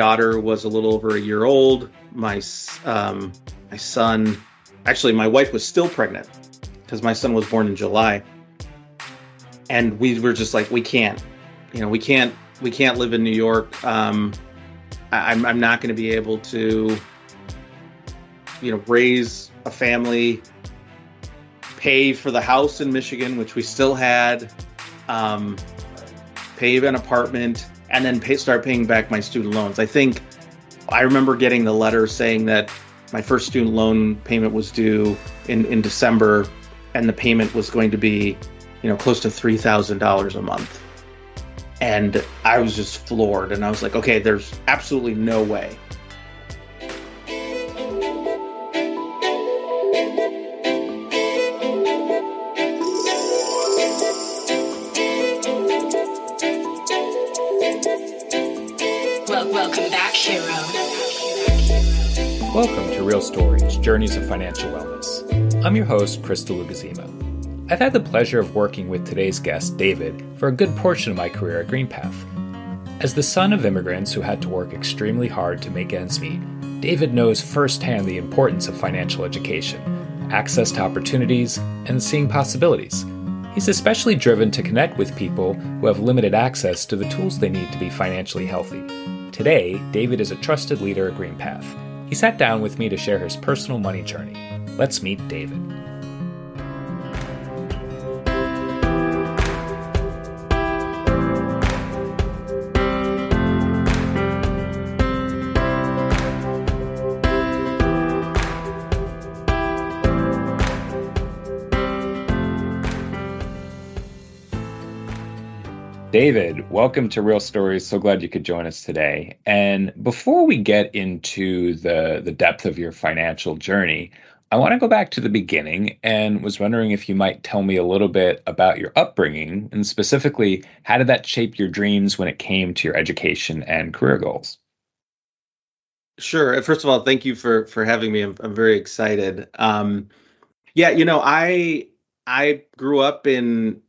daughter was a little over a year old. My um, my son, actually, my wife was still pregnant because my son was born in July, and we were just like, we can't, you know, we can't we can't live in New York. Um, I, I'm I'm not going to be able to, you know, raise a family, pay for the house in Michigan, which we still had, um, pay an apartment, and then pay, start paying back my student loans. I think I remember getting the letter saying that my first student loan payment was due in, in December, and the payment was going to be, you know, close to three thousand dollars a month. And I was just floored, and I was like, okay, there's absolutely no way Welcome to Real Stories Journeys of Financial Wellness. I'm your host, Crystal Lugazima. I've had the pleasure of working with today's guest, David, for a good portion of my career at GreenPath. As the son of immigrants who had to work extremely hard to make ends meet, David knows firsthand the importance of financial education, access to opportunities, and seeing possibilities. He's especially driven to connect with people who have limited access to the tools they need to be financially healthy. Today, David is a trusted leader at GreenPath he sat down with me to share his personal money journey. Let's meet David. David, welcome to Real Stories. So glad you could join us today. And before we get into the the depth of your financial journey, I want to go back to the beginning and was wondering if you might tell me a little bit about your upbringing and specifically how did that shape your dreams when it came to your education and career goals? Sure. First of all, thank you for for having me. I'm, I'm very excited. Um, yeah, you know, I I grew up in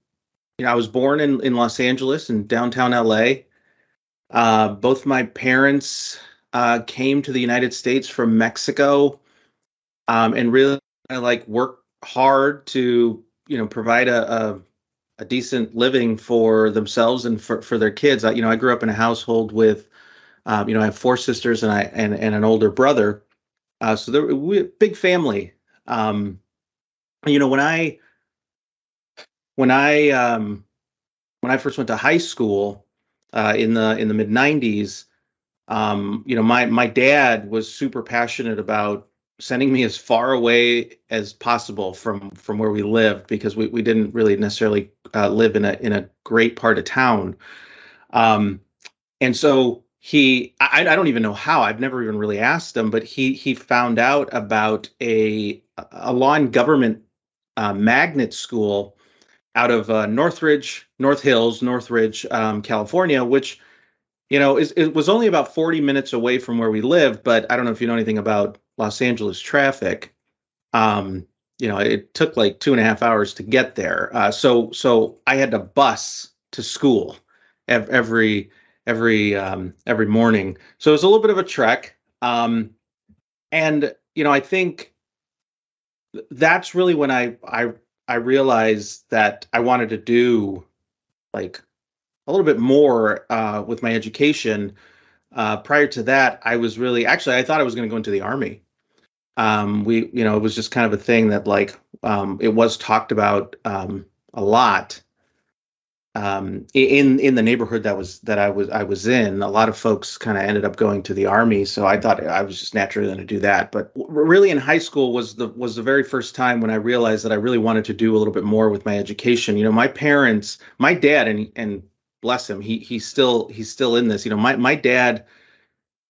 you know, I was born in, in Los Angeles in downtown LA. Uh, both my parents uh, came to the United States from Mexico um, and really I like work hard to, you know, provide a, a, a decent living for themselves and for, for their kids. I, you know, I grew up in a household with, um, you know, I have four sisters and I and, and an older brother. Uh, so they're we big family. Um, you know, when I when I um, when I first went to high school uh, in the in the mid '90s, um, you know, my my dad was super passionate about sending me as far away as possible from from where we lived because we, we didn't really necessarily uh, live in a in a great part of town. Um, and so he I, I don't even know how I've never even really asked him, but he he found out about a a law and government uh, magnet school out of uh, Northridge, North Hills, Northridge, um, California, which you know is it was only about 40 minutes away from where we live. But I don't know if you know anything about Los Angeles traffic. Um, you know, it took like two and a half hours to get there. Uh, so so I had to bus to school every every um, every morning. So it was a little bit of a trek. Um, and you know, I think that's really when I I I realized that I wanted to do like a little bit more uh, with my education. Uh, prior to that, I was really actually I thought I was going to go into the army. Um, we, you know, it was just kind of a thing that like um, it was talked about um, a lot um, in in the neighborhood that was that I was I was in, a lot of folks kind of ended up going to the army. So I thought I was just naturally going to do that. But really, in high school was the was the very first time when I realized that I really wanted to do a little bit more with my education. You know, my parents, my dad, and and bless him, he he's still he's still in this. You know, my my dad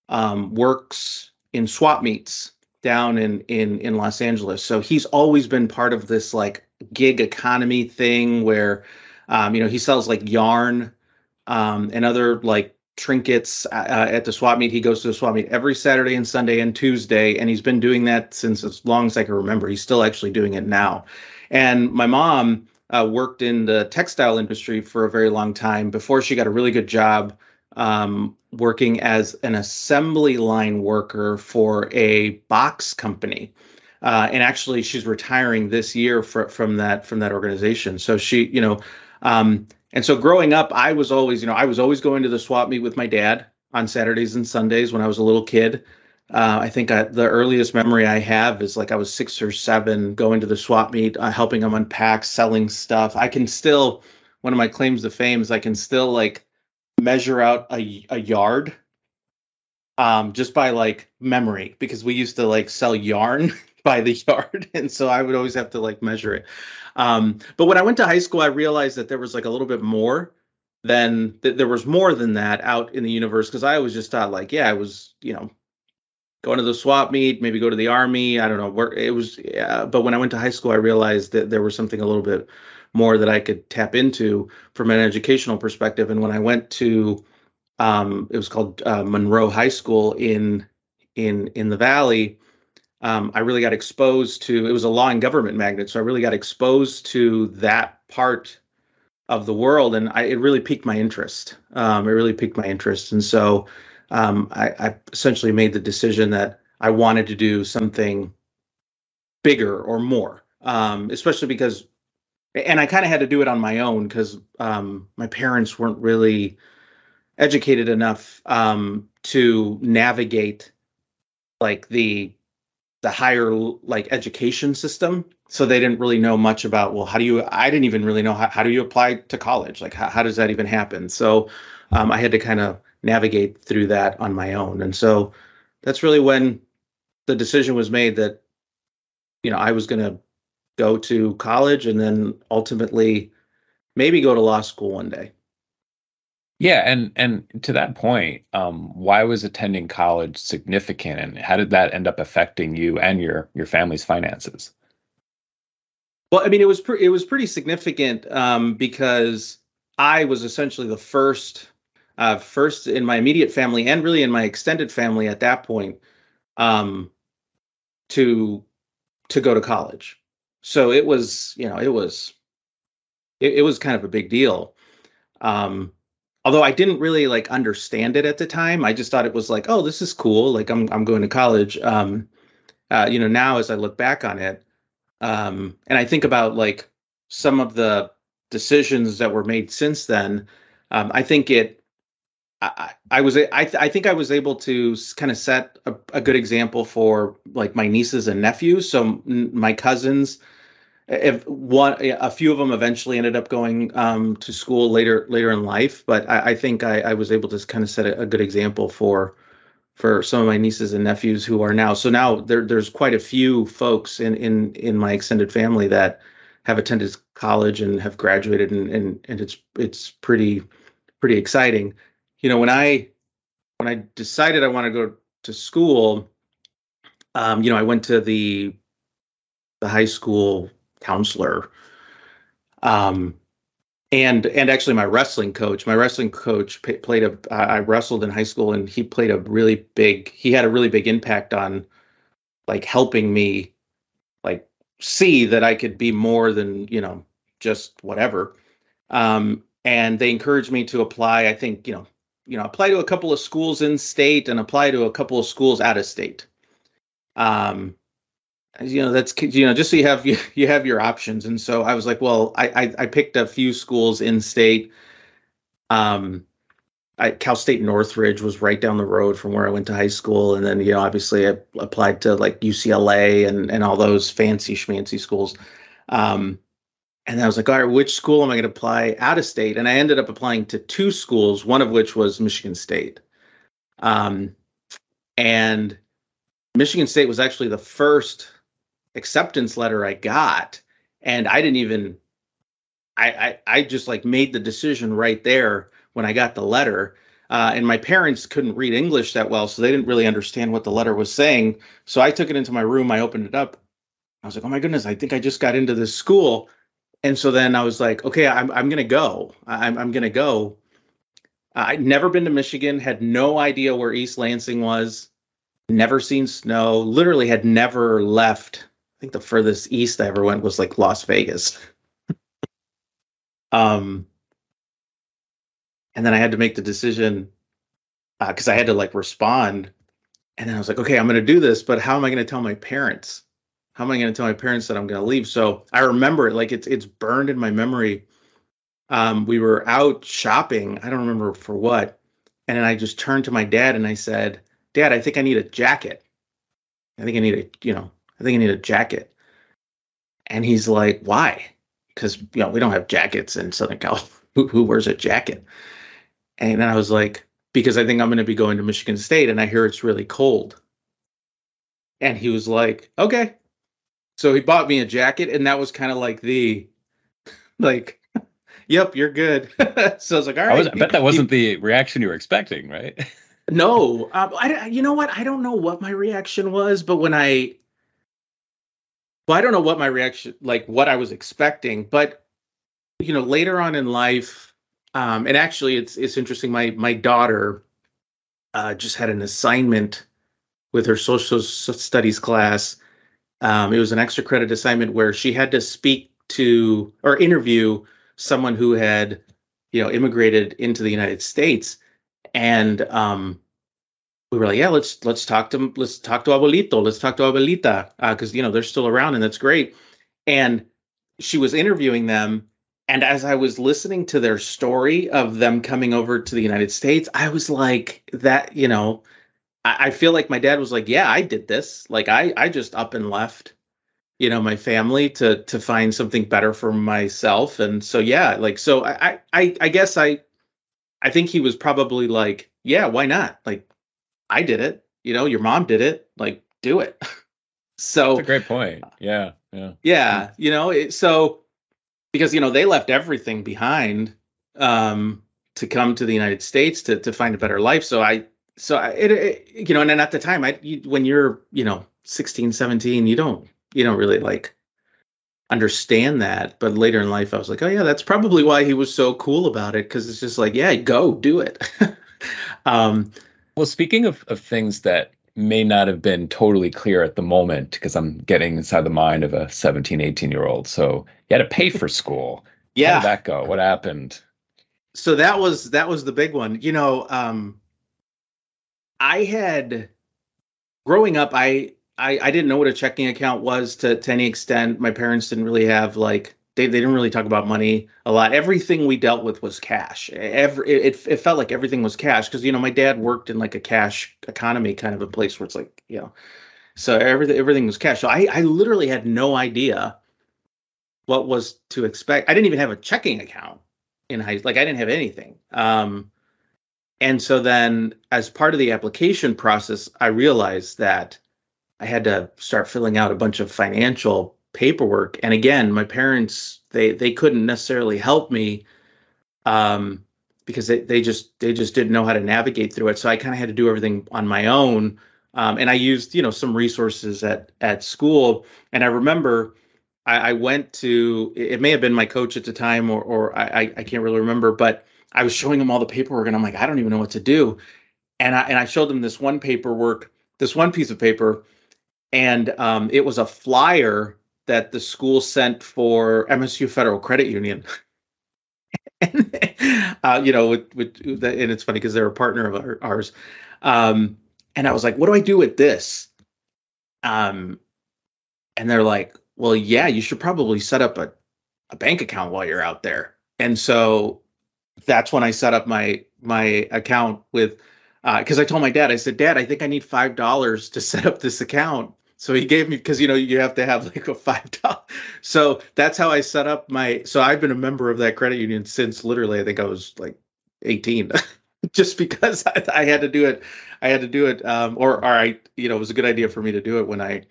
um, works in swap meets down in in in Los Angeles, so he's always been part of this like gig economy thing where um, you know, he sells like yarn um, and other like trinkets uh, uh, at the swap meet. He goes to the swap meet every Saturday and Sunday and Tuesday, and he's been doing that since as long as I can remember. He's still actually doing it now. And my mom uh, worked in the textile industry for a very long time before she got a really good job um, working as an assembly line worker for a box company. Uh, and actually, she's retiring this year for, from that from that organization. So she, you know, um, and so growing up, I was always, you know, I was always going to the swap meet with my dad on Saturdays and Sundays when I was a little kid. Uh, I think I, the earliest memory I have is like I was six or seven going to the swap meet, uh, helping them unpack, selling stuff. I can still, one of my claims to fame is I can still like measure out a, a yard um, just by like memory because we used to like sell yarn by the yard. And so I would always have to like measure it. Um, but when I went to high school, I realized that there was like a little bit more than th- there was more than that out in the universe because I always just thought like, yeah, I was, you know, going to the swap meet, maybe go to the army. I don't know where it was. Yeah, but when I went to high school, I realized that there was something a little bit more that I could tap into from an educational perspective. And when I went to, um, it was called uh, Monroe High School in in in the Valley. Um, I really got exposed to. It was a law and government magnet, so I really got exposed to that part of the world, and I, it really piqued my interest. Um, it really piqued my interest, and so um, I, I, essentially made the decision that I wanted to do something bigger or more, um, especially because, and I kind of had to do it on my own because um, my parents weren't really educated enough um, to navigate like the the higher like education system so they didn't really know much about well how do you i didn't even really know how, how do you apply to college like how, how does that even happen so um, i had to kind of navigate through that on my own. And so that's really when the decision was made that, you know, I was going to go to college and then ultimately maybe go to law school one day. Yeah, and and to that point, um, why was attending college significant, and how did that end up affecting you and your your family's finances? Well, I mean, it was pre- it was pretty significant um, because I was essentially the first uh, first in my immediate family and really in my extended family at that point um, to to go to college. So it was, you know, it was it, it was kind of a big deal. Um, although I didn't really like understand it at the time. I just thought it was like, oh, this is cool. Like I'm I'm going to college. Um, uh, you know, now as I look back on it, um, and I think about like some of the decisions that were made since then, um, I think it I, I was I, I think I was able to kind of set a, a, good example for like my nieces and nephews. So my cousins, if one a few of them eventually ended up going um, to school later later in life, but I, I think I, I, was able to kind of set a, a, good example for for some of my nieces and nephews who are now. So now there there's quite a few folks in in in my extended family that have attended college and have graduated, and and, and it's it's pretty pretty exciting you know when i when i decided i want to go to school um, you know i went to the the high school counselor. Um, and and actually my wrestling coach my wrestling coach p- played a i wrestled in high school and he played a really big he had a really big impact on like helping me like see that i could be more than you know just whatever. Um, and they encouraged me to apply i think you know you know apply to a couple of schools in state and apply to a couple of schools out of state. Um you know that's you know just so you have you, you have your options and so i was like well I, I i, picked a few schools in state um I, cal state northridge was right down the road from where i went to high school and then you know obviously i applied to like ucla and and all those fancy schmancy schools um and I was like, all right, which school am I going to apply out of state? And I ended up applying to two schools, one of which was Michigan State. Um, and Michigan State was actually the first acceptance letter I got. And I didn't even, I, I, I just like made the decision right there when I got the letter. Uh, and my parents couldn't read English that well, so they didn't really understand what the letter was saying. So I took it into my room, I opened it up. I was like, oh my goodness, I think I just got into this school and so then I was like, okay, I'm I'm gonna go. I'm I'm gonna go. I'd never been to Michigan, had no idea where East Lansing was, never seen snow, literally had never left. I think the furthest east I ever went was like Las Vegas. um and then I had to make the decision because uh, I had to like respond. And then I was like, okay, I'm going to do this, but how am I going to tell my parents? How am I going to tell my parents that I'm going to leave? So I remember it like it's it's burned in my memory. Um, we were out shopping. I don't remember for what. And then I just turned to my dad and I said, Dad, I think I need a jacket. I think I need a, you know, I think I need a jacket. And he's like, Why? Because you know, we don't have jackets in Southern California. Who, who wears a jacket? And I was like, because I think I'm going to be going to Michigan State and I hear it's really cold. And he was like, okay. So he bought me a jacket and that was kind of like the, like, yep, you're good. so I was like, all right. I, was, I bet that wasn't the reaction you were expecting, right? no, um, I, you know what? I don't know what my reaction was, but when I, well, I don't know what my reaction, like what I was expecting, but you know, later on in life, um, and actually, it's it's interesting. My my daughter uh, just had an assignment with her social studies class. Um, it was an extra credit assignment where she had to speak to or interview someone who had, you know, immigrated into the United States, and um, we were like, yeah, let's let's talk to let's talk to abuelito, let's talk to abuelita, because uh, you know they're still around and that's great. And she was interviewing them, and as I was listening to their story of them coming over to the United States, I was like, that, you know, I, I feel like my dad was like, yeah, I did this. Like I, I just up and left, you know, my family to to find something better for myself. And so yeah, like so I I I guess I I think he was probably like, yeah, why not? Like I did it. You know, your mom did it. Like do it. so That's a great point. Yeah. Yeah. Yeah. You know, it, so because you know they left everything behind um, to come to the United States to to find a better life. So I so I, it, it, you know and then at the time I you, when you're you know 16 17 you don't you don't really like understand that but later in life I was like oh yeah that's probably why he was so cool about it because it's just like yeah go do it um well speaking of of things that may not have been totally clear at the moment because I'm getting inside the mind of a 17, 18 year old. So you had to pay for school. Yeah. How did that go? What happened? So that was that was the big one. You know, um I had growing up, I I, I didn't know what a checking account was to, to any extent. My parents didn't really have like they, they didn't really talk about money a lot. Everything we dealt with was cash. Every it, it felt like everything was cash because you know my dad worked in like a cash economy kind of a place where it's like you know, so everything everything was cash. So I I literally had no idea what was to expect. I didn't even have a checking account in high like I didn't have anything. Um, and so then as part of the application process, I realized that I had to start filling out a bunch of financial paperwork. And again my parents they they couldn't necessarily help me um because they, they just they just didn't know how to navigate through it. So i kind of had to do everything on my own. Um, and i used you know some resources at at school. And i remember i, I went to it may have been my coach at the time or or i i can't really remember but i was showing him all the paperwork and i'm like i don't even know what to do. And i and i showed him this one paperwork this one piece of paper and um, it was a flyer that the school sent for MSU Federal Credit Union. and, uh, you know, with, with and it's funny because they're a partner of our, ours. Um, and I was like, what do I do with this? Um, and they're like, well, yeah, you should probably set up a, a bank account while you're out there. And so that's when I set up my my account with because uh, I told my dad, I said, Dad, I think I need five dollars to set up this account. So he gave me because you know you have to have like a five dollar. So that's how I set up my. So I've been a member of that credit union since literally I think I was like eighteen, just because I, I, had to do it. I had to do it, um, or or I you know it was a good idea for me to do it when I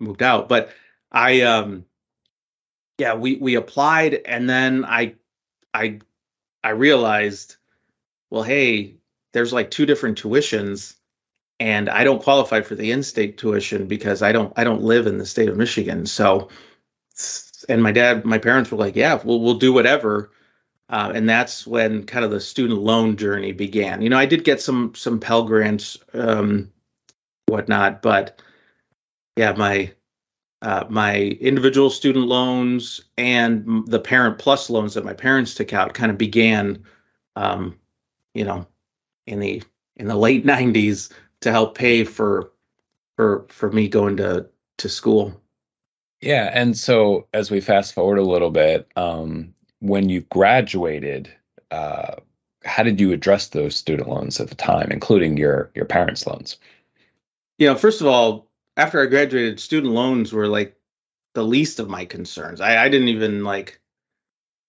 moved out. But I um yeah we we applied and then I I I realized well hey there's like two different tuitions and I don't qualify for the in-state tuition because I don't I don't live in the state of Michigan. So, and my dad, my parents were like, "Yeah, we'll we'll do whatever," uh, and that's when kind of the student loan journey began. You know, I did get some some Pell grants, um, whatnot, but yeah, my uh, my individual student loans and the parent plus loans that my parents took out kind of began, um, you know, in the in the late 90s to help pay for for for me going to to school. Yeah, and so as we fast forward a little bit, um, when you graduated, uh, how did you address those student loans at the time, including your your parents' loans? You know, first of all, after I graduated, student loans were like the least of my concerns. I, I didn't even like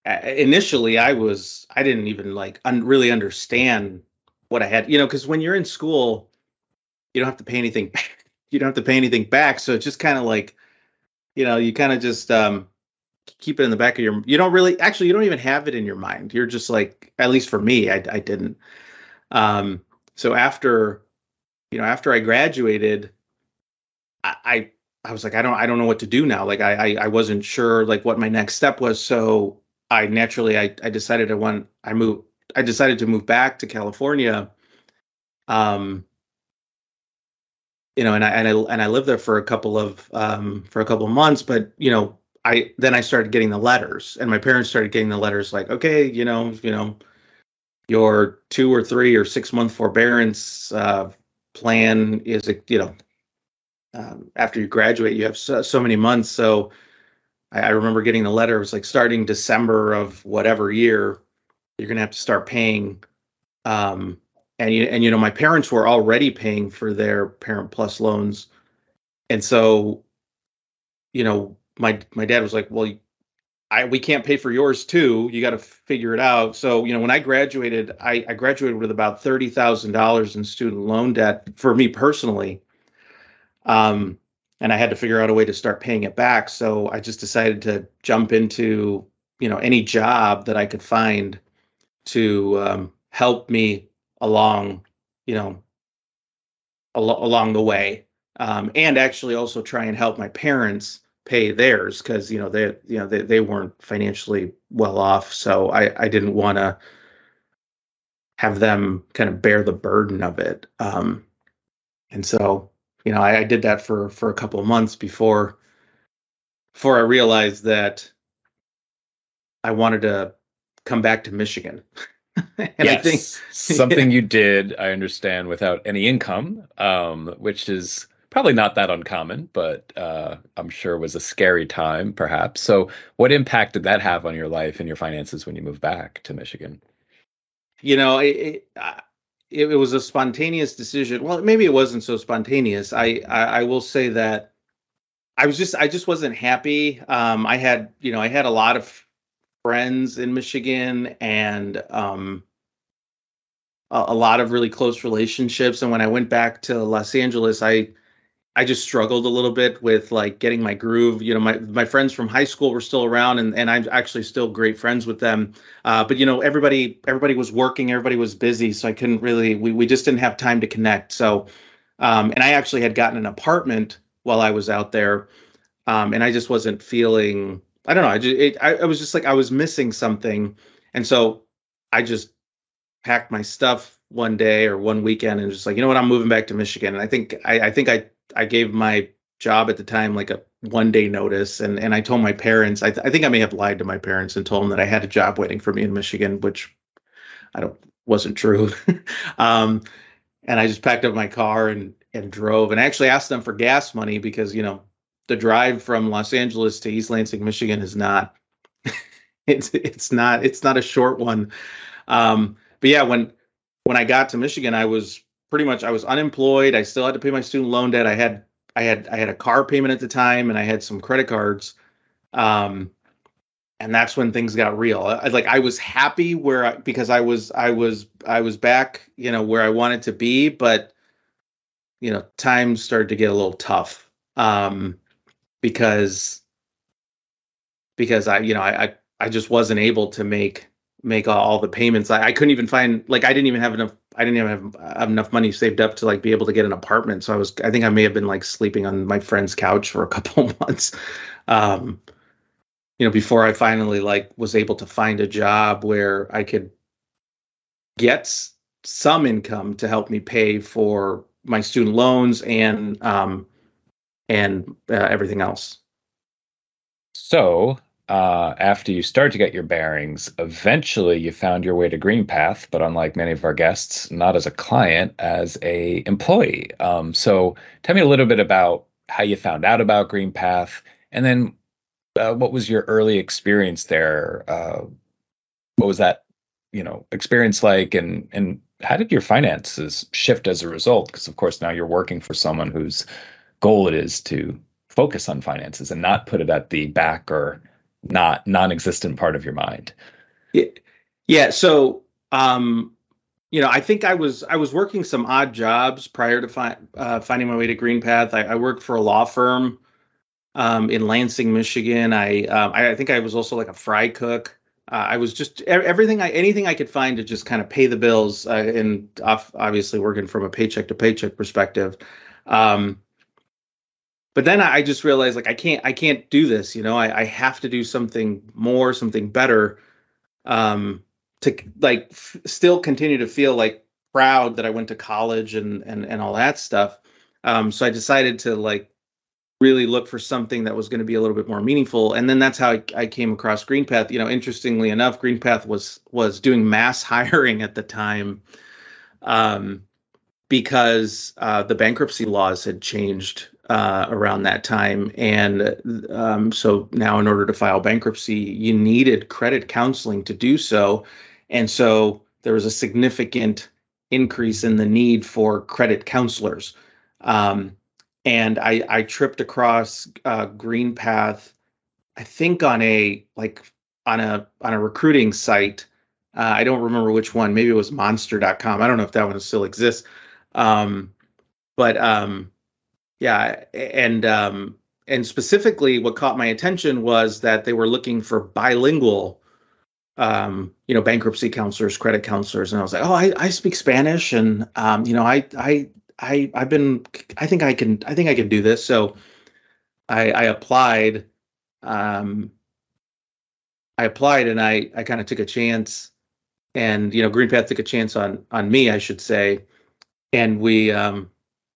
initially. I was I didn't even like un- really understand what I had. You know, because when you're in school, you don't have to pay anything. Back. You don't have to pay anything back, so it's just kind of like, you know, you kind of just um, keep it in the back of your you don't really actually you don't even have it in your mind. You're just like at least for me i, I didn't. Um so after you know after i graduated I, I i was like i don't i don't know what to do now. Like i i, I wasn't sure like what my next step was. So i naturally i i decided I want i moved i decided to move back to california. Um you know and i and i and i lived there for a couple of um for a couple of months but you know I then I started getting the letters, and my parents started getting the letters like, okay, you know, you know, your two or three or six month forbearance uh, plan is, a, you know, um, after you graduate, you have so, so many months. So I, I, remember getting the letter. It was like starting December of whatever year, you're gonna have to start paying. Um, and you and you know, my parents were already paying for their Parent Plus loans, and so, you know, my my dad was like, "Well, I we can't pay for yours too. You got to figure it out." So you know, when I graduated, I, I graduated with about thirty thousand dollars in student loan debt for me personally. Um, and I had to figure out a way to start paying it back. So I just decided to jump into you know any job that I could find to um, help me along, you know, al- along the way, um, and actually also try and help my parents pay theirs because you know they you know they, they weren't financially well off so i i didn't want to have them kind of bear the burden of it um and so you know I, I did that for for a couple of months before before i realized that i wanted to come back to michigan and yes. i think something you did i understand without any income um which is probably not that uncommon, but uh, I'm sure was a scary time, perhaps. So, what impact did that have on your life and your finances when you moved back to Michigan? You know, it, it, it, it was a spontaneous decision. Well, maybe it wasn't so spontaneous. I, I, I will say that I was just I just wasn't happy. Um, I had you know I had a lot of friends in Michigan and um, a, a lot of really close relationships. And when I went back to Los Angeles, I I just struggled a little bit with like getting my groove. You know, my my friends from high school were still around, and and I'm actually still great friends with them. Uh, but you know, everybody everybody was working, everybody was busy, so I couldn't really. We we just didn't have time to connect. So, um, and I actually had gotten an apartment while I was out there, um, and I just wasn't feeling. I don't know. I just it, I, I was just like I was missing something, and so I just packed my stuff one day or one weekend and just like you know what I'm moving back to Michigan and I think I, I think I I gave my job at the time like a one day notice and and I told my parents I, th- I think I may have lied to my parents and told them that I had a job waiting for me in Michigan which I don't wasn't true um, and I just packed up my car and and drove and I actually asked them for gas money because you know the drive from Los Angeles to East Lansing Michigan is not it's it's not it's not a short one um, but yeah when when I got to Michigan I was pretty much I was unemployed. I still had to pay my student loan debt. I had I had I had a car payment at the time, and I had some credit cards. Um, and that's when things got real. I, like I was happy where I, because I was I was I was back, you know, where I wanted to be, but you know, times started to get a little tough. Um, because because I, you know, I, I I just wasn't able to make make all, the payments. I, I couldn't even find like I didn't even have enough. I didn't even have, have enough money saved up to like be able to get an apartment. So I was I think I may have been like sleeping on my friend's couch for a couple months. Um, you know, before I finally like was able to find a job where I could get some income to help me pay for my student loans and um and uh, everything else. So uh, after you start to get your bearings, eventually you found your way to GreenPath, but unlike many of our guests, not as a client, as a employee. Um, so tell me a little bit about how you found out about GreenPath, and then uh, what was your early experience there? Uh, what was that, you know, experience like, and and how did your finances shift as a result? Because of course now you're working for someone whose goal it is to focus on finances and not put it at the back or not non-existent part of your mind. Yeah. So, um, you know, I think I was I was working some odd jobs prior to fi- uh, finding my way to GreenPath. I, I worked for a law firm um, in Lansing, Michigan. I, um, I, I think I was also like a fry cook. Uh, I was just everything I anything I could find to just kind of pay the bills uh, and off, obviously working from a paycheck to paycheck perspective. Um, but then I just realized like I can't I can't do this. You know, I, I have to do something more, something better, um, to like f- still continue to feel like proud that I went to college and and and all that stuff. Um, so I decided to like really look for something that was going to be a little bit more meaningful. And then that's how I, I came across GreenPath. You know, interestingly enough, GreenPath was was doing mass hiring at the time. Um, because uh, the bankruptcy laws had changed uh, around that time. And um, so now, in order to file bankruptcy, you needed credit counseling to do so. And so there was a significant increase in the need for credit counselors. Um, and I, I tripped across uh, GreenPath, I think on a like on a on a recruiting site. Uh, I don't remember which one. Maybe it was Monster.com. I don't know if that one still exists. Um, but um, yeah, and um, and specifically, what caught my attention was that they were looking for bilingual, um, you know, bankruptcy counselors, credit counselors, and I was like, oh, I, I speak Spanish, and um, you know, I I I I've been, I think I can, I think I can do this. So I I applied, um, I applied, and I I kind of took a chance, and you know, GreenPath took a chance on on me, I should say, and we um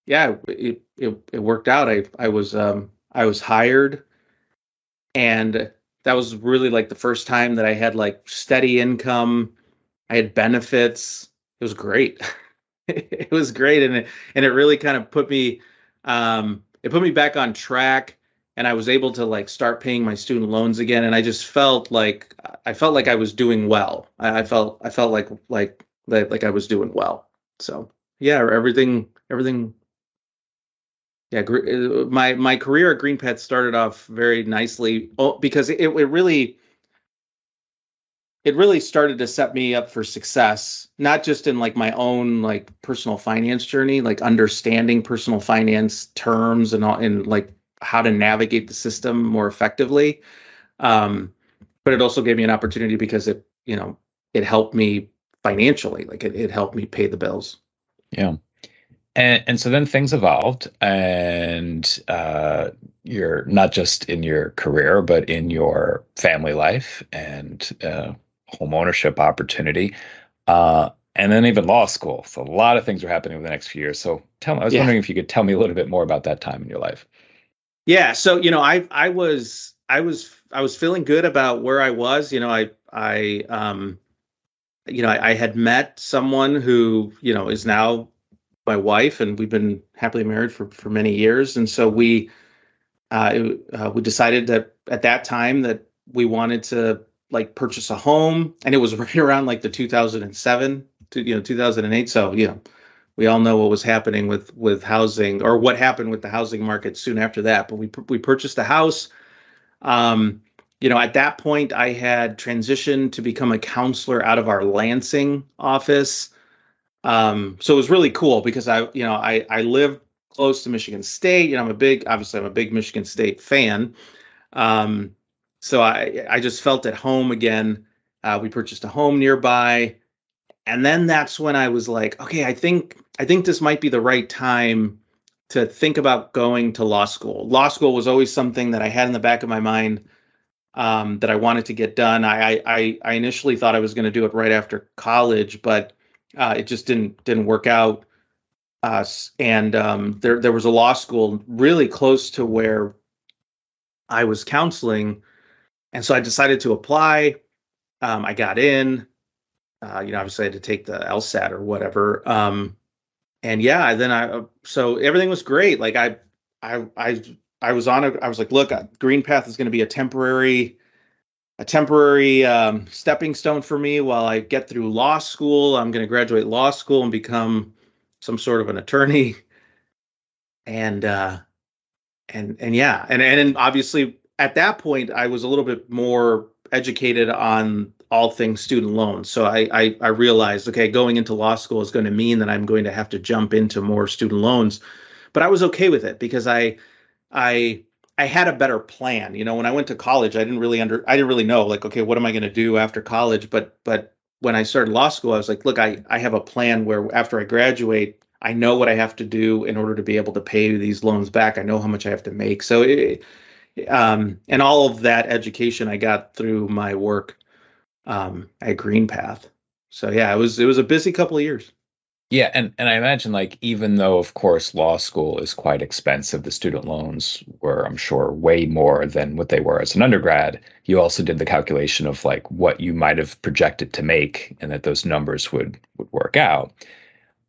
yeah, it, it, it worked out. I, I was, um, I was hired and that was really like the first time that I had like steady income. I had benefits. It was great. it was great. And it, and it really kind of put me, um, it put me back on track and I was able to like start paying my student loans again. And I just felt like, I felt like I was doing well. I, I felt, I felt like, like, like, like I was doing well. So yeah, everything, everything yeah, uh, my my career at GreenPath started off very nicely oh, because it, it really it really started to set me up for success, not just in like my own like personal finance journey, like understanding personal finance terms and all, and like how to navigate the system more effectively. Um, but it also gave me an opportunity because it, you know, it helped me financially, like it, it helped me pay the bills. Yeah. And, and so then things evolved, and uh, you're not just in your career, but in your family life and uh, home ownership opportunity, uh, and then even law school. So a lot of things are happening over the next few years. So tell me, I was yeah. wondering if you could tell me a little bit more about that time in your life. Yeah. So you know, I I was I was I was feeling good about where I was. You know, I I um, you know, I, I had met someone who you know is now my wife, and we've been happily married for for many years. And so we uh, uh, we decided that at that time that we wanted to like purchase a home, and it was right around like the 2007 to you know 2008. So you know we all know what was happening with with housing or what happened with the housing market soon after that. But we we purchased a house. Um, you know, at that point, I had transitioned to become a counselor out of our Lansing office. Um, so it was really cool because I, you know, I I live close to Michigan State. You know, I'm a big, obviously, I'm a big Michigan State fan. Um, so I I just felt at home again. Uh, we purchased a home nearby, and then that's when I was like, okay, I think I think this might be the right time to think about going to law school. Law school was always something that I had in the back of my mind um, that I wanted to get done. I I, I initially thought I was going to do it right after college, but uh, it just didn't didn't work out. Uh, and um, there there was a law school really close to where I was counseling and so I decided to apply. Um, I got in. Uh, you know, obviously I had to take the LSAT or whatever. Um, and yeah, then I so everything was great. Like I, I, I, I was on it. I was like, look, uh, GreenPath is going to be a temporary, a temporary um, stepping stone for me while I get through law school. I'm going to graduate law school and become some sort of an attorney. And uh, and and yeah, and and obviously at that point I was a little bit more educated on all things student loans. So I, I, I realized, okay, going into law school is going to mean that I'm going to have to jump into more student loans, but I was okay with it because I I I had a better plan. You know, when I went to college, I didn't really under I didn't really know like, okay, what am I going to do after college? But but when I started law school, I was like, look, I I have a plan where after I graduate, I know what I have to do in order to be able to pay these loans back. I know how much I have to make. So it, um, and all of that education I got through my work um, at GreenPath. So yeah, it was it was a busy couple of years. Yeah, and and I imagine like even though of course law school is quite expensive, the student loans were I'm sure way more than what they were as an undergrad. You also did the calculation of like what you might have projected to make, and that those numbers would would work out.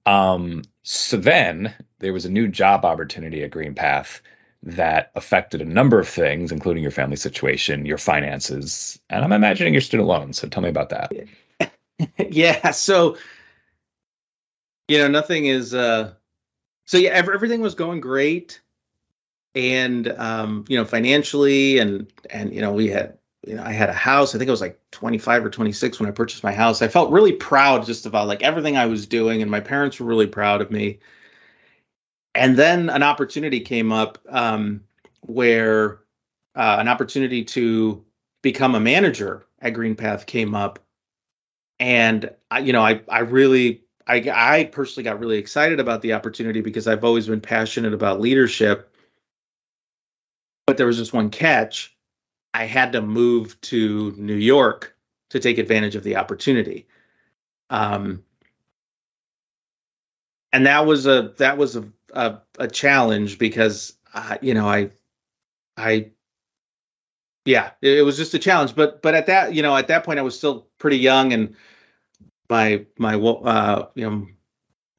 Um, so then there was a new job opportunity at GreenPath that affected a number of things, including your family situation, your finances, and I'm imagining your student loans. So tell me about that. yeah. So, you know, nothing is, uh, so yeah, everything was going great. And, um, you know, financially and, and, you know, we had, you know, I had a house, I think it was like 25 or 26 when I purchased my house. I felt really proud just about like everything I was doing. And my parents were really proud of me and then an opportunity came up um, where uh, an opportunity to become a manager at GreenPath came up, and I, you know, I I really I I personally got really excited about the opportunity because I've always been passionate about leadership, but there was just one catch: I had to move to New York to take advantage of the opportunity. Um, and that was a that was a a, a challenge because uh, you know I I yeah it, it, was just a challenge. But but at that you know at that point I was still pretty young and my my uh you know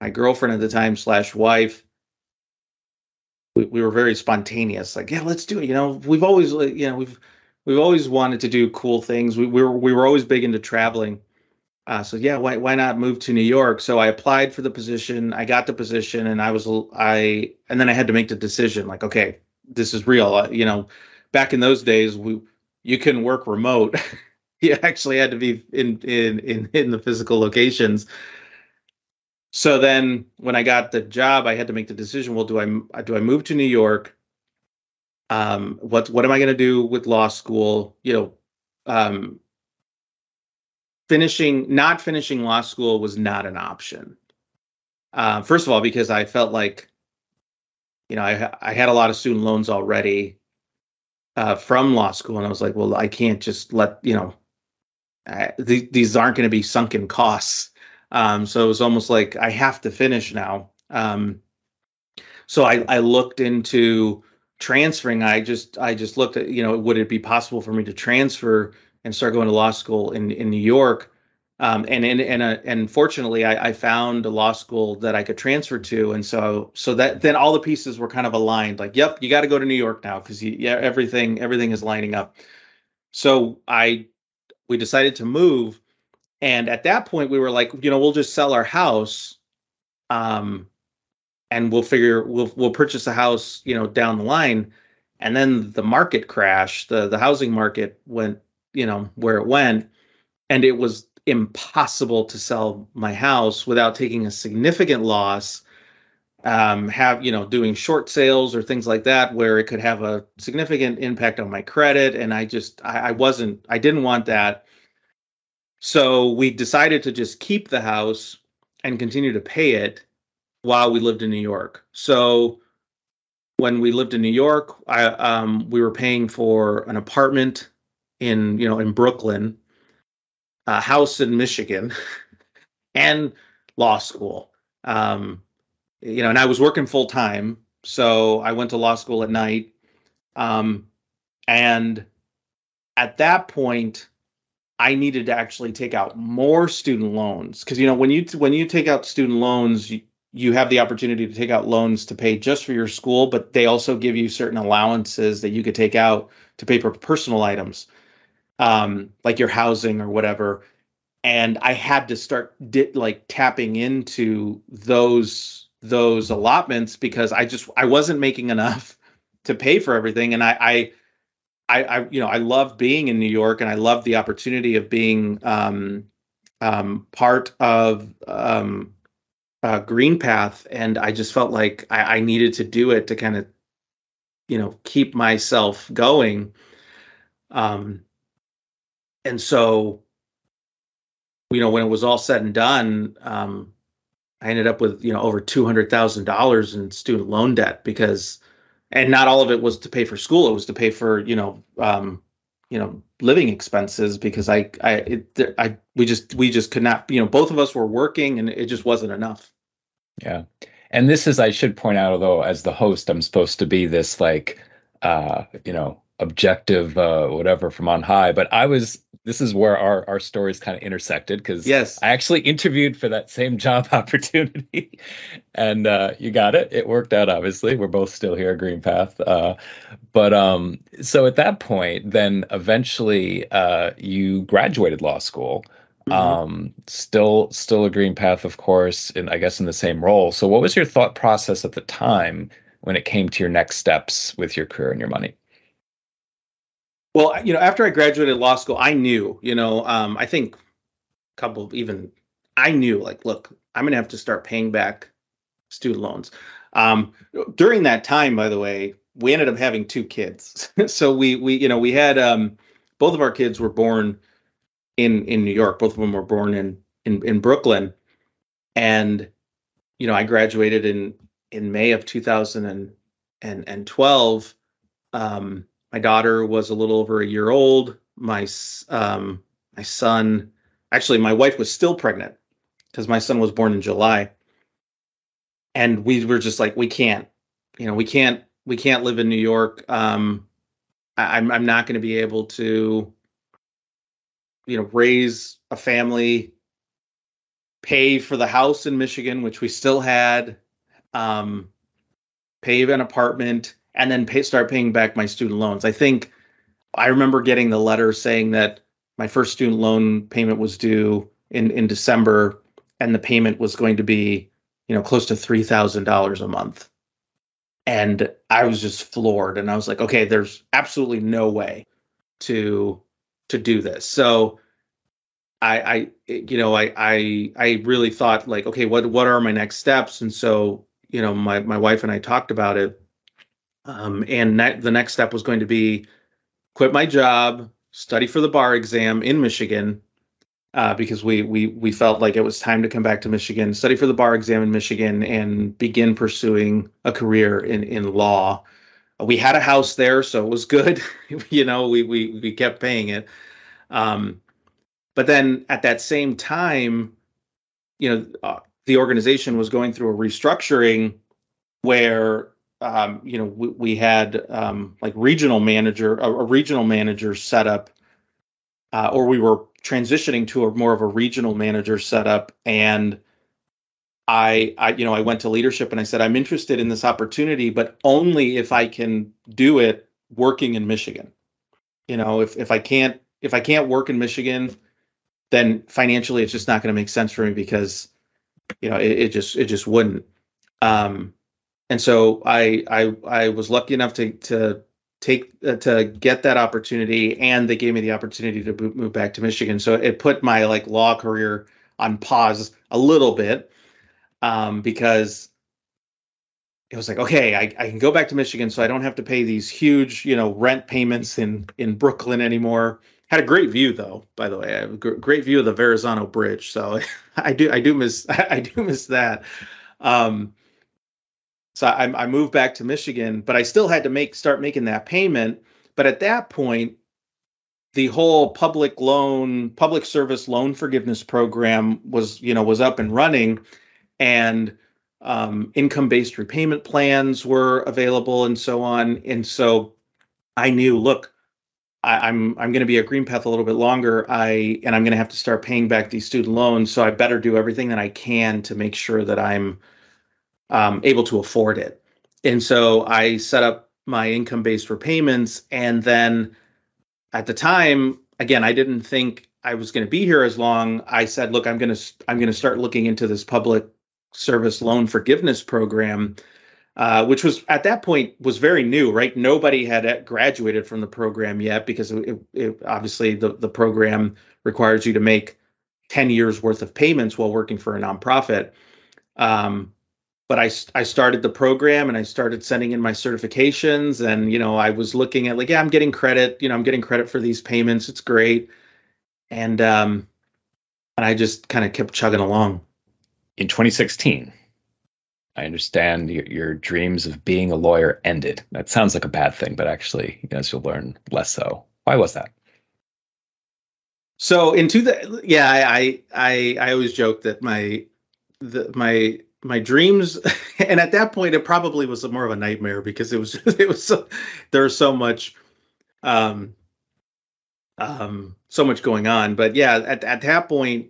my girlfriend at the time slash wife we, we were very spontaneous like yeah let's do it you know we've always you know we've we've always wanted to do cool things we, we were we were always big into traveling uh, so yeah, why why not move to New York? So I applied for the position. I got the position, and I was I and then I had to make the decision. Like, okay, this is real. Uh, you know, back in those days, we you couldn't work remote. you actually had to be in in in in the physical locations. So then, when I got the job, I had to make the decision. Well, do I do I move to New York? Um, what what am I going to do with law school? You know, um, finishing not finishing law school was not an option. Uh, first of all, because I felt like, you know, I I had a lot of student loans already uh, from law school, and I was like, well, I can't just let you know, Th- these aren't going to be sunken costs. Um, so it was almost like I have to finish now. Um, so I, I looked into transferring. I just I just looked at you know would it be possible for me to transfer and start going to law school in in New York. Um, and and and, uh, and fortunately, I, I, found a law school that I could transfer to, and so so that then all the pieces were kind of aligned. Like, yep, you got to go to New York now because yeah, everything everything is lining up. So I we decided to move, and at that point, we were like, you know, we'll just sell our house, um, and we'll figure we'll we'll purchase a house, you know, down the line. And then the market crashed. the The housing market went you know where it went and it was impossible to sell my house without taking a significant loss um, have you know doing short sales or things like that where it could have a significant impact on my credit. And i just I, I wasn't i didn't want that. So we decided to just keep the house and continue to pay it while we lived in new york. So when we lived in new york I, um, we were paying for an apartment in you know in Brooklyn, a house in Michigan, and law school. Um, you know, and I was working full time, so I went to law school at night. Um, and at that point, I needed to actually take out more student loans because you know when you when you take out student loans, you, you have the opportunity to take out loans to pay just for your school, but they also give you certain allowances that you could take out to pay for personal items, um, like your housing or whatever. And I had to start di- like tapping into those those allotments because I just I wasn't making enough to pay for everything, and I I I, you know I love being in New York, and I love the opportunity of being um, um, part of um, uh, GreenPath, and I just felt like I, I needed to do it to kind of, you know, keep myself going. Um, and so, you know, when it was all said and done, um, I ended up with you know over two hundred thousand dollars in student loan debt because, and not all of it was to pay for school; it was to pay for you know, um, you know, living expenses because I I it, I we just we just could not you know both of us were working and it just wasn't enough. Yeah. And this is I should point out although as the host I'm supposed to be this like uh you know objective uh whatever from on high but I was this is where our our stories kind of intersected because yes. I actually interviewed for that same job opportunity and uh you got it. It worked out obviously. We're both still here at GreenPath uh but um so at that point then eventually uh you graduated law school mm-hmm. um still still a GreenPath of course and i guess in the same role. So what was your thought process at the time when it came to your next steps with your career and your money well you know after i graduated law school i knew you know um i think a couple of even i knew like look i'm gonna have to start paying back student loans um during that time by the way we ended up having two kids so we we you know we had um both of our kids were born in in New York. Both of them were born in in, in Brooklyn, and you know I graduated in in May of 2012. Um, my daughter was a little over a year old. My um, my son, actually, my wife was still pregnant because my son was born in July, and we were just like, we can't, you know, we can't we can't live in New York. Um, I, I'm I'm not going to be able to you know raise a family pay for the house in michigan which we still had um, pay an apartment and then pay, start paying back my student loans i think i remember getting the letter saying that my first student loan payment was due in in december and the payment was going to be you know close to $3000 a month and i was just floored and i was like okay there's absolutely no way to to do this. So I, I, you know, I, I, I really thought like, okay, what, what are my next steps? And so, you know, my, my wife and I talked about it. Um, and ne- the next step was going to be quit my job, study for the bar exam in Michigan, uh, because we, we, we felt like it was time to come back to Michigan, study for the bar exam in Michigan and begin pursuing a career in, in law we had a house there, so it was good. you know, we we we kept paying it. Um, but then at that same time, you know, uh, the organization was going through a restructuring where um, you know we, we had um, like regional manager a, a regional manager set up, uh, or we were transitioning to a more of a regional manager setup and I, I, you know, I went to leadership and I said, I'm interested in this opportunity, but only if I can do it working in Michigan. You know, if if I can't if I can't work in Michigan, then financially it's just not going to make sense for me because, you know, it, it just it just wouldn't. Um, and so I I I was lucky enough to to take uh, to get that opportunity, and they gave me the opportunity to move back to Michigan. So it put my like law career on pause a little bit um, because it was like, okay, I, I can go back to Michigan, so I don't have to pay these huge, you know, rent payments in in Brooklyn anymore. Had a great view though, by the way. I have a great view of the Verrazano Bridge, so I do I do miss I do miss that. Um, so I, I moved back to Michigan, but I still had to make start making that payment. But at that point, the whole public loan, public service loan forgiveness program was, you know, was up and running and um, income-based repayment plans were available and so on. And so I knew, look, I, am I'm, I'm going to be at GreenPath a little bit longer. I and I'm going to have to start paying back these student loans. So I better do everything that I can to make sure that I'm um, able to afford it. And so I set up my income based repayments, and then at the time, again, I didn't think I was going to be here as long. I said, look, I'm going to I'm going to start looking into this public service loan forgiveness program uh, which was at that point was very new, right? Nobody had graduated from the program yet because it, it, obviously the, the program requires you to make 10 years worth of payments while working for a nonprofit. Um, but I, I started the program and I started sending in my certifications and, you know, I was looking at like, yeah, I'm getting credit, you know, I'm getting credit for these payments. It's great. And, um, and I just kind of kept chugging along. In 2016, I understand your, your, dreams of being a lawyer ended. That sounds like a bad thing, but actually, as you'll learn, less so. Why was that? So into the yeah, I I I always joke that my the my my dreams and at that point it probably was more of a nightmare because it was it was so, there was so much um um so much going on. But yeah at, at that point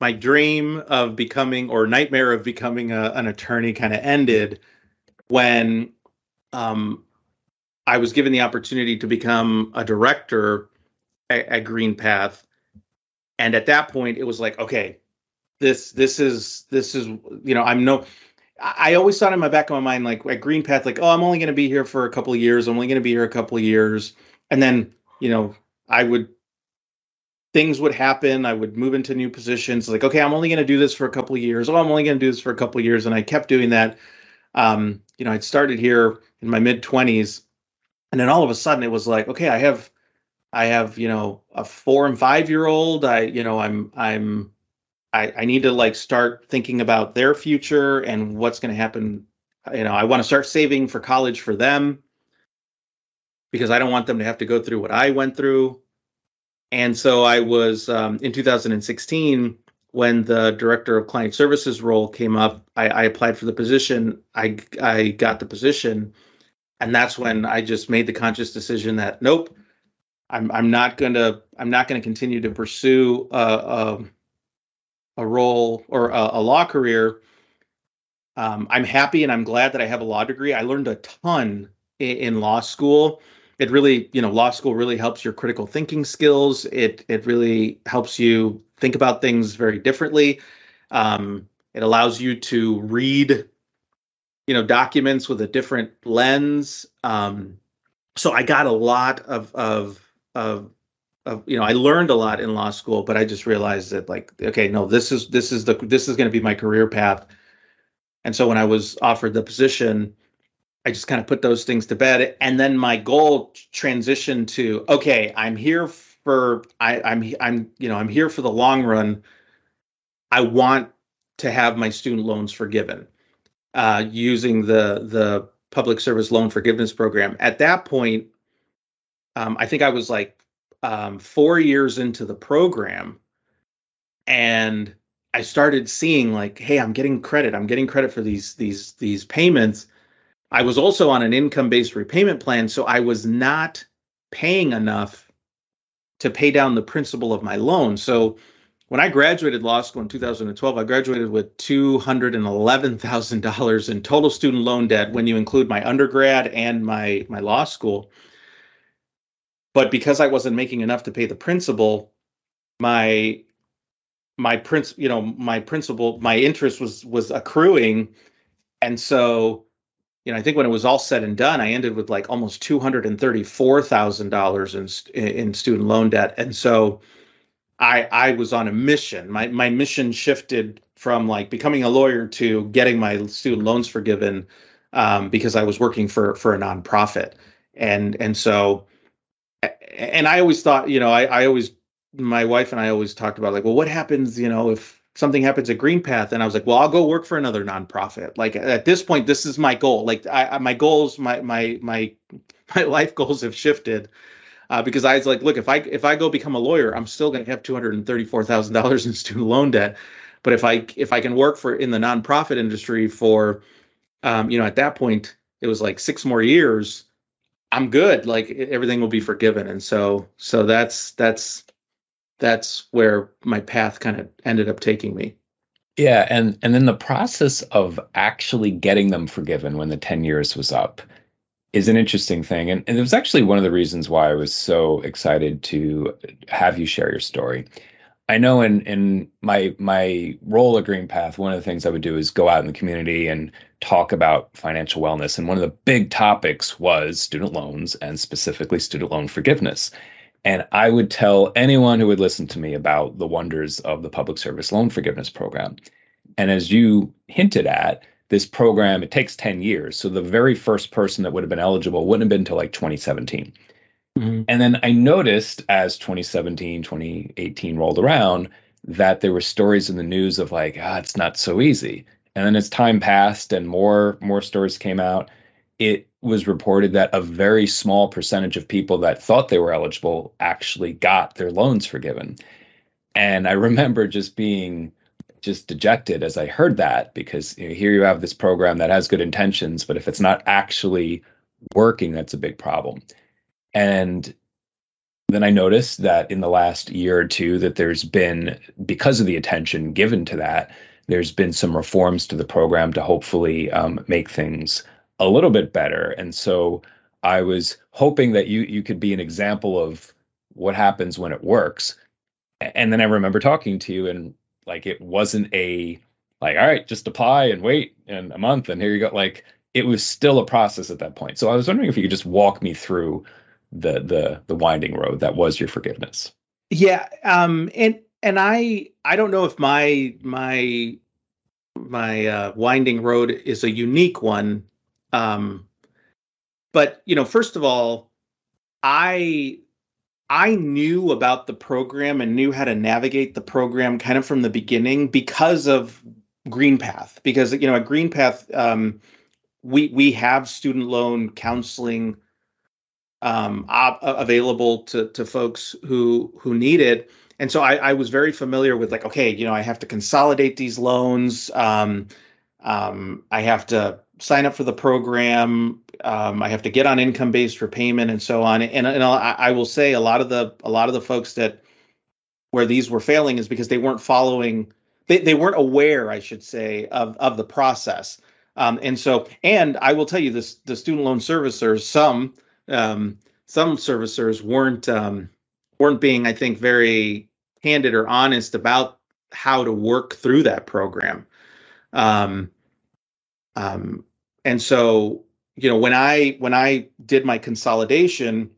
my dream of becoming or nightmare of becoming a, an attorney kind of ended when um, I was given the opportunity to become a director at, at GreenPath, and at that point, it was like, okay, this this is this is you know I'm no. I always thought in my back of my mind, like at GreenPath, like, oh, I'm only going to be here for a couple of years. I'm only going to be here a couple of years, and then you know I would things would happen. I would move into new positions. Like, okay, I'm only going to do this for a couple of years. Oh, I'm only going to do this for a couple of years, and I kept doing that. Um, you know, I'd started here in my mid 20s, and then all of a sudden it was like, okay, I have, I have, you know, a four and five year old. I, you know, I'm, I'm, I, I need to like start thinking about their future and what's going to happen. You know, I want to start saving for college for them because I don't want them to have to go through what I went through and so I was um, in 2016 when the director of client services role came up. I, I applied for the position. I I got the position, and that's when I just made the conscious decision that nope, I'm I'm not gonna I'm not gonna continue to pursue a a, role or a, a law career. Um, I'm happy and I'm glad that I have a law degree. I learned a ton in, in law school it really you know law school really helps your critical thinking skills it it really helps you think about things very differently um, it allows you to read you know documents with a different lens um, so i got a lot of of of of you know i learned a lot in law school but i just realized that like okay no this is this is the this is going to be my career path and so when i was offered the position I just kind of put those things to bed, and then my goal transitioned to okay, I'm here for I, I'm I'm you know I'm here for the long run. I want to have my student loans forgiven uh, using the the public service loan forgiveness program. At that point, um, I think I was like um, four years into the program, and I started seeing like, hey, I'm getting credit. I'm getting credit for these these these payments I was also on an income based repayment plan, so I was not paying enough to pay down the principal of my loan. So when I graduated law school in 2012, I graduated with $211,000 in total student loan debt when you include my undergrad and my my law school. But because I wasn't making enough to pay the principal, my my prince, you know, my principal, my interest was was accruing, and so you know, I think when it was all said and done, I ended with like almost two hundred and thirty-four thousand dollars in in student loan debt, and so I I was on a mission. My my mission shifted from like becoming a lawyer to getting my student loans forgiven um, because I was working for for a nonprofit, and and so and I always thought, you know, I I always my wife and I always talked about like, well, what happens, you know, if something happens at GreenPath, and I was like, well, I'll go work for another nonprofit. Like at this point, this is my goal. Like I, my goals, my my my my life goals have shifted uh, because I was like, look, if I if I go become a lawyer, I'm still going to have two hundred and thirty four thousand dollars in student loan debt. But if I if I can work for in the nonprofit industry for, um, you know, at that point it was like six more years, I'm good. Like everything will be forgiven. And so so that's that's that's where my path kind of ended up taking me. Yeah, and and then the process of actually getting them forgiven when the 10 years was up is an interesting thing. And, and it was actually one of the reasons why I was so excited to have you share your story. I know in in my my role at GreenPath, one of the things I would do is go out in the community and talk about financial wellness. And one of the big topics was student loans and specifically student loan forgiveness. And I would tell anyone who would listen to me about the wonders of the public service loan forgiveness program. And as you hinted at, this program, it takes 10 years. So the very first person that would have been eligible wouldn't have been until like 2017. Mm-hmm. And then I noticed as 2017, 2018 rolled around that there were stories in the news of like, ah, it's not so easy. And then as time passed and more more stories came out, it was reported that a very small percentage of people that thought they were eligible actually got their loans forgiven. And I remember just being just dejected as I heard that because you know, here you have this program that has good intentions, but if it's not actually working, that's a big problem. And then I noticed that in the last year or two that there's been because of the attention given to that, there's been some reforms to the program to hopefully um, make things a little bit better. And so I was hoping that you you could be an example of what happens when it works. And then I remember talking to you and like it wasn't a like all right, just apply and wait and a month and here you go. Like it was still a process at that point. So I was wondering if you could just walk me through the the the winding road that was your forgiveness. Yeah, um and and I I don't know if my my my uh, winding road is a unique one um, but you know, first of all, I I knew about the program and knew how to navigate the program kind of from the beginning because of GreenPath. Because you know, at GreenPath, um, we we have student loan counseling um, available to to folks who who need it. And so I, I was very familiar with like, okay, you know, I have to consolidate these loans. Um, um, I have to sign up for the program. Um, I have to get on income based repayment and so on. And, and I, I, will say a lot of the a lot of the folks that where these were failing is because they weren't following. They, they weren't aware, I should say, of of the process. Um, and so, and I will tell you this: the student loan servicers, some um, some servicers weren't um, weren't being, I think, very candid or honest about how to work through that program. Um, um, and so, you know, when I when I did my consolidation,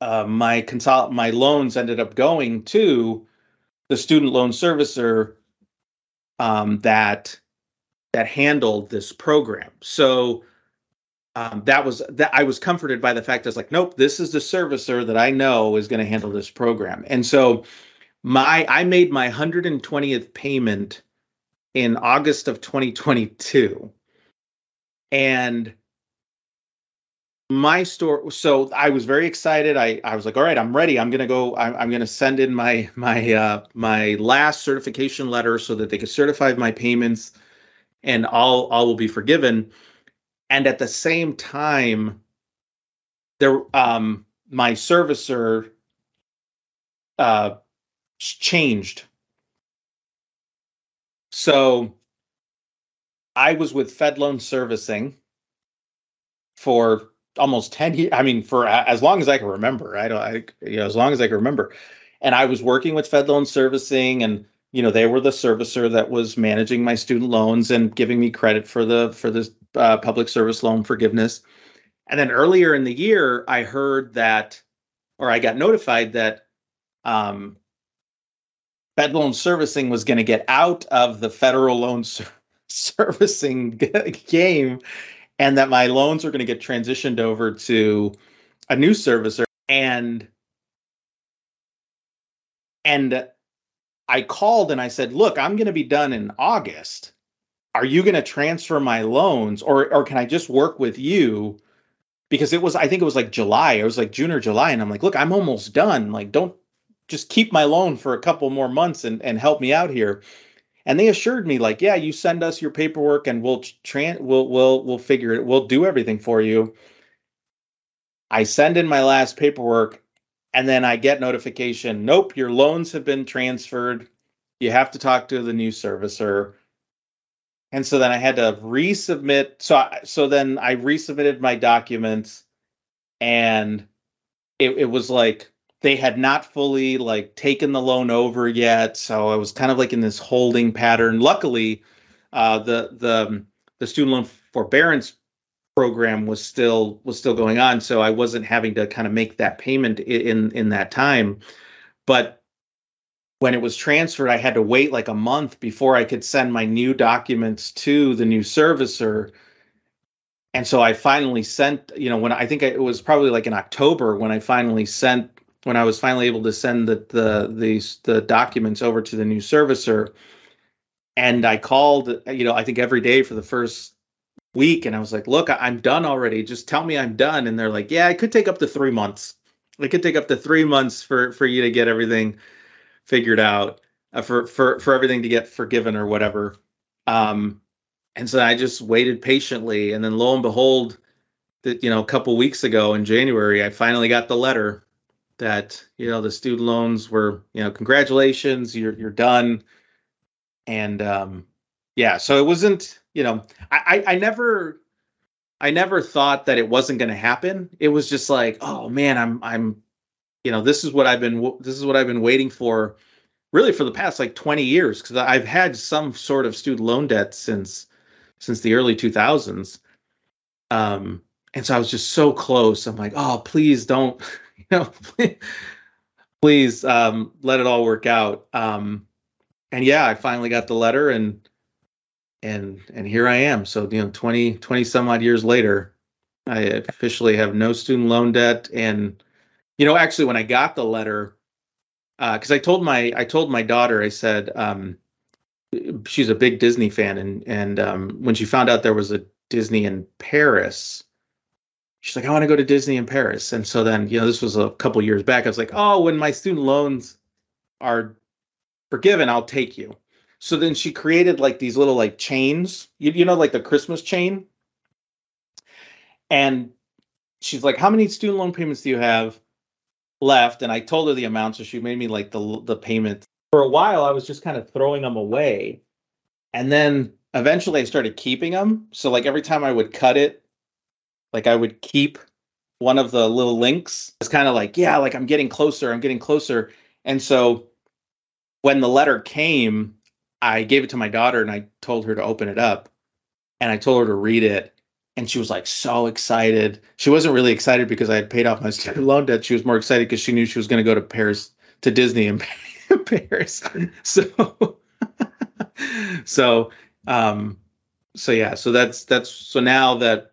uh, my consol my loans ended up going to the student loan servicer um, that that handled this program. So um, that was that I was comforted by the fact I was like, nope, this is the servicer that I know is going to handle this program. And so my I made my 120th payment in August of 2022 and my store so i was very excited. I i was like all right i'm ready. I'm gonna go i'm, I'm gonna send in my my uh my last certification letter so that they could certify my payments and all all will be forgiven and at the same time there um my servicer uh changed so I was with FedLoan Servicing for almost 10 years. I mean, for as long as I can remember. I don't, I, you know, as long as I can remember. And I was working with FedLoan Servicing and, you know, they were the servicer that was managing my student loans and giving me credit for the, for this uh, public service loan forgiveness. And then earlier in the year, I heard that, or I got notified that um, FedLoan Servicing was going to get out of the federal loan servicing game and that my loans are going to get transitioned over to a new servicer and and I called and I said, "Look, I'm going to be done in August. Are you going to transfer my loans or or can I just work with you?" Because it was I think it was like July. It was like June or July and I'm like, "Look, I'm almost done. Like don't just keep my loan for a couple more months and and help me out here." and they assured me like yeah you send us your paperwork and we'll tran we'll we'll we'll figure it we'll do everything for you I send in my last paperwork and then I get notification, nope, your loans have been transferred. You have to talk to the new servicer. And so then I had to resubmit. So I, so then I resubmitted my documents and it, it was like they had not fully like taken the loan over yet. So I was kind of like in this holding pattern. Luckily, uh, the the the student loan forbearance program was still was still going on, so I wasn't having to kind of make that payment in in that time. But when it was transferred, I had to wait like a month before I could send my new documents to the new servicer. And so I finally sent, you know, when I think it was probably like in October when I finally sent when I was finally able to send the the these the documents over to the new servicer and I called, you know, I think every day for the first week, and I was like, "Look, I'm done already. Just tell me I'm done." And they're like, "Yeah, it could take up to three months. It could take up to three months for for you to get everything figured out, uh, for for for everything to get forgiven or whatever." Um, and so I just waited patiently, and then lo and behold, that you know, a couple weeks ago in January, I finally got the letter that you know the student loans were, you know, congratulations, you're you're done and um, yeah, so it wasn't, you know, I, I, I never, I never thought that it wasn't going to happen. It was just like, oh man, I'm, I'm, you know, this is what I've been, this is what I've been waiting for, really for the past like 20 years, because I've had some sort of student loan debt since, since the early 2000s. Um, and so I was just so close. I'm like, oh, please don't, you know, please, um, let it all work out. Um, and yeah, I finally got the letter and and and here I am. So, you know, 20 20 some odd years later, I officially have no student loan debt and you know, actually when I got the letter uh cuz I told my I told my daughter I said um she's a big Disney fan and and um when she found out there was a Disney in Paris, she's like, I want to go to Disney in Paris. And so then, you know, this was a couple years back. I was like, oh, when my student loans are forgiven, I'll take you. So then she created like these little like chains, you, you know, like the Christmas chain. And she's like, How many student loan payments do you have left? And I told her the amount. So she made me like the, the payment. For a while, I was just kind of throwing them away. And then eventually I started keeping them. So like every time I would cut it, like I would keep one of the little links. It's kind of like, yeah, like I'm getting closer, I'm getting closer. And so when the letter came, I gave it to my daughter and I told her to open it up and I told her to read it. And she was like so excited. She wasn't really excited because I had paid off my student loan debt. She was more excited because she knew she was going to go to Paris to Disney in Paris. So, so, um, so yeah. So that's that's so now that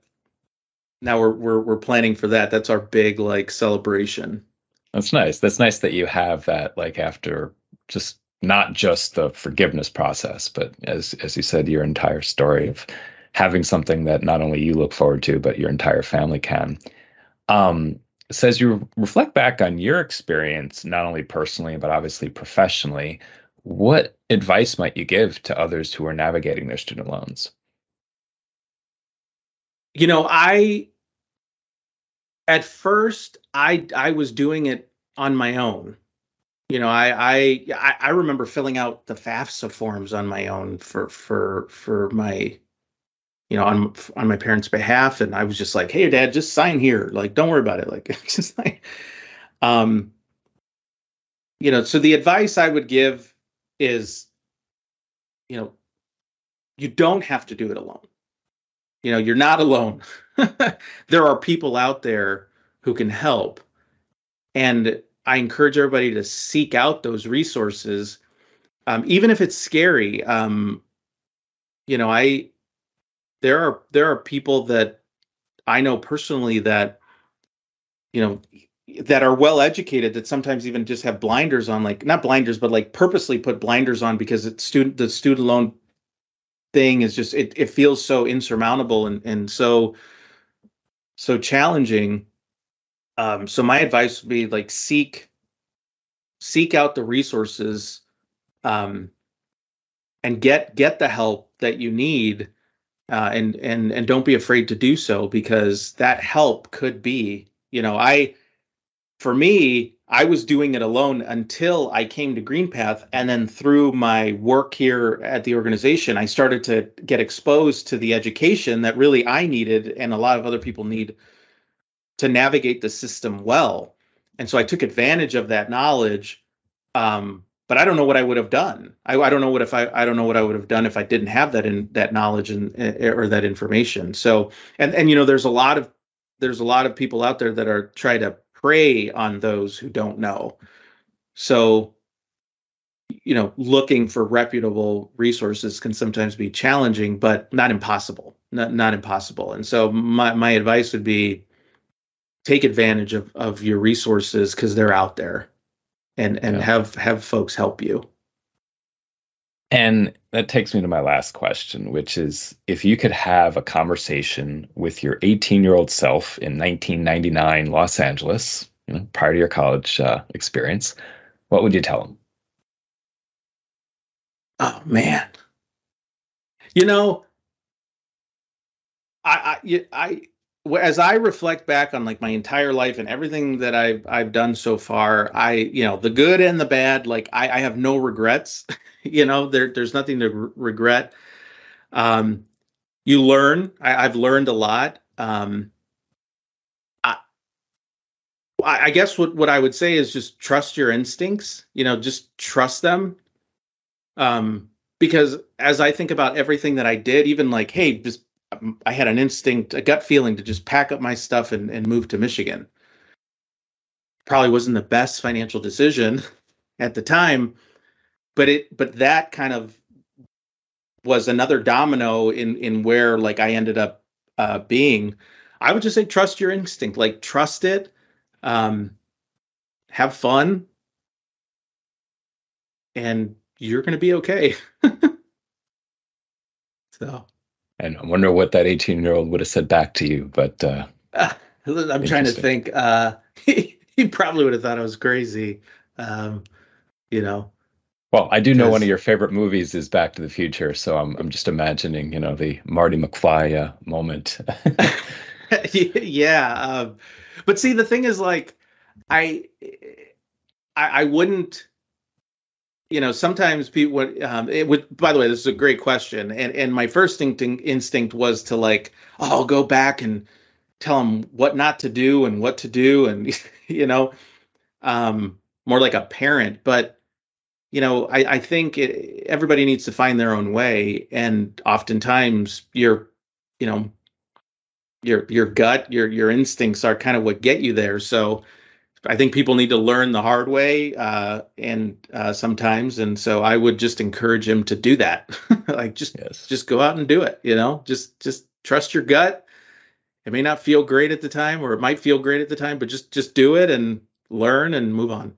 now we're we're we're planning for that. That's our big like celebration. That's nice. That's nice that you have that like after just not just the forgiveness process, but as as you said, your entire story of having something that not only you look forward to, but your entire family can. Um, says you reflect back on your experience, not only personally, but obviously professionally. What advice might you give to others who are navigating their student loans? You know, I at first I I was doing it on my own you know, I, I I remember filling out the FAFSA forms on my own for for for my you know on on my parents' behalf, and I was just like, "Hey, Dad, just sign here. Like, don't worry about it. Like, just like, um, you know." So the advice I would give is, you know, you don't have to do it alone. You know, you're not alone. there are people out there who can help, and I encourage everybody to seek out those resources, um, even if it's scary. Um, you know, I there are there are people that I know personally that you know that are well educated that sometimes even just have blinders on, like not blinders, but like purposely put blinders on because it's student the student loan thing is just it it feels so insurmountable and and so so challenging. Um, so my advice would be like seek seek out the resources um, and get get the help that you need uh, and and and don't be afraid to do so because that help could be You know, I for me, I was doing it alone until I came to GreenPath. And then through my work here at the organization, I started to get exposed to the education that really I needed and a lot of other people need to navigate the system well. And so I took advantage of that knowledge. Um, but I don't know what I would have done. I, I don't know what if I I don't know what I would have done if I didn't have that in that knowledge and eh, or that information. So and and you know there's a lot of there's a lot of people out there that are trying to prey on those who don't know. So, you know, looking for reputable resources can sometimes be challenging, but not impossible. Not not impossible. And so my my advice would be take advantage of of your resources because they're out there and and yeah. have have folks help you. And that takes me to my last question, which is if you could have a conversation with your 18 year old self in 1999 Los Angeles, you know, prior to your college uh, experience, what would you tell him? Oh, man. You know, I, I, I, as I reflect back on like my entire life and everything that I've I've done so far, I you know the good and the bad, like I, I have no regrets. you know, there there's nothing to re- regret. Um, you learn. I, have learned a lot. Um, I, I guess what what I would say is just trust your instincts. You know, just trust them. Um, because as I think about everything that I did, even like, hey, just I had an instinct, a gut feeling to just pack up my stuff and, and move to Michigan. Probably wasn't the best financial decision at the time, but it but that kind of was another domino in in where like I ended up uh, being. I would just say trust your instinct, like trust it, um, have fun, and you're to be okay. so. And I wonder what that 18 year old would have said back to you. But uh, uh, I'm trying to think. Uh, he, he, probably would have thought I was crazy. Um, you know. Well, I do know one of your favorite movies is Back to the Future, so I'm I'm just imagining, you know, the Marty McFly uh, moment. yeah, um, but see, the thing is, like, I, I, I wouldn't you know sometimes people would um, it would by the way this is a great question. And and my first instinct instinct was to like oh I'll go back and tell them what not to do and what to do and you know um more like a parent. But you know i i think it, everybody needs to find their own way. And oftentimes your you know your your gut your your instincts are kind of what get you there. So I think people need to learn the hard way, uh, and uh, sometimes, and so I would just encourage him to do that. like just yes. just go out and do it. You know, just just trust your gut. It may not feel great at the time, or it might feel great at the time, but just just do it and learn and move on.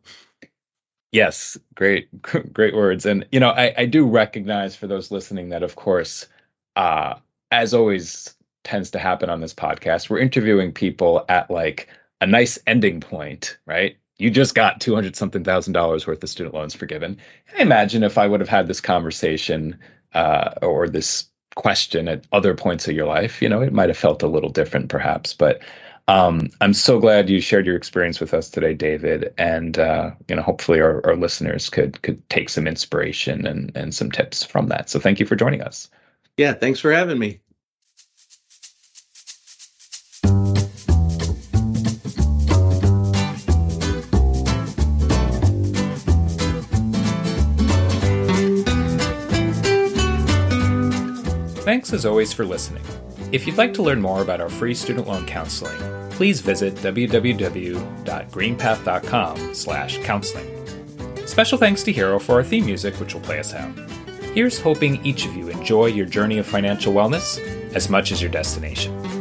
Yes, great, great words. And you know, I, I do recognize for those listening that, of course, uh, as always tends to happen on this podcast, we're interviewing people at like a nice ending point, right? You just got 200 something thousand dollars worth of student loans forgiven. I imagine if I would have had this conversation uh, or this question at other points of your life, you know, it might have felt a little different perhaps. But um, I'm so glad you shared your experience with us today, David. And uh, you know, hopefully our, our listeners could could take some inspiration and, and some tips from that. So thank you for joining us. Yeah, thanks for having me. Thanks as always for listening. If you'd like to learn more about our free student loan counseling, please visit www.greenpath.com/counseling. Special thanks to Hero for our theme music, which will play us out. Here's hoping each of you enjoy your journey of financial wellness as much as your destination.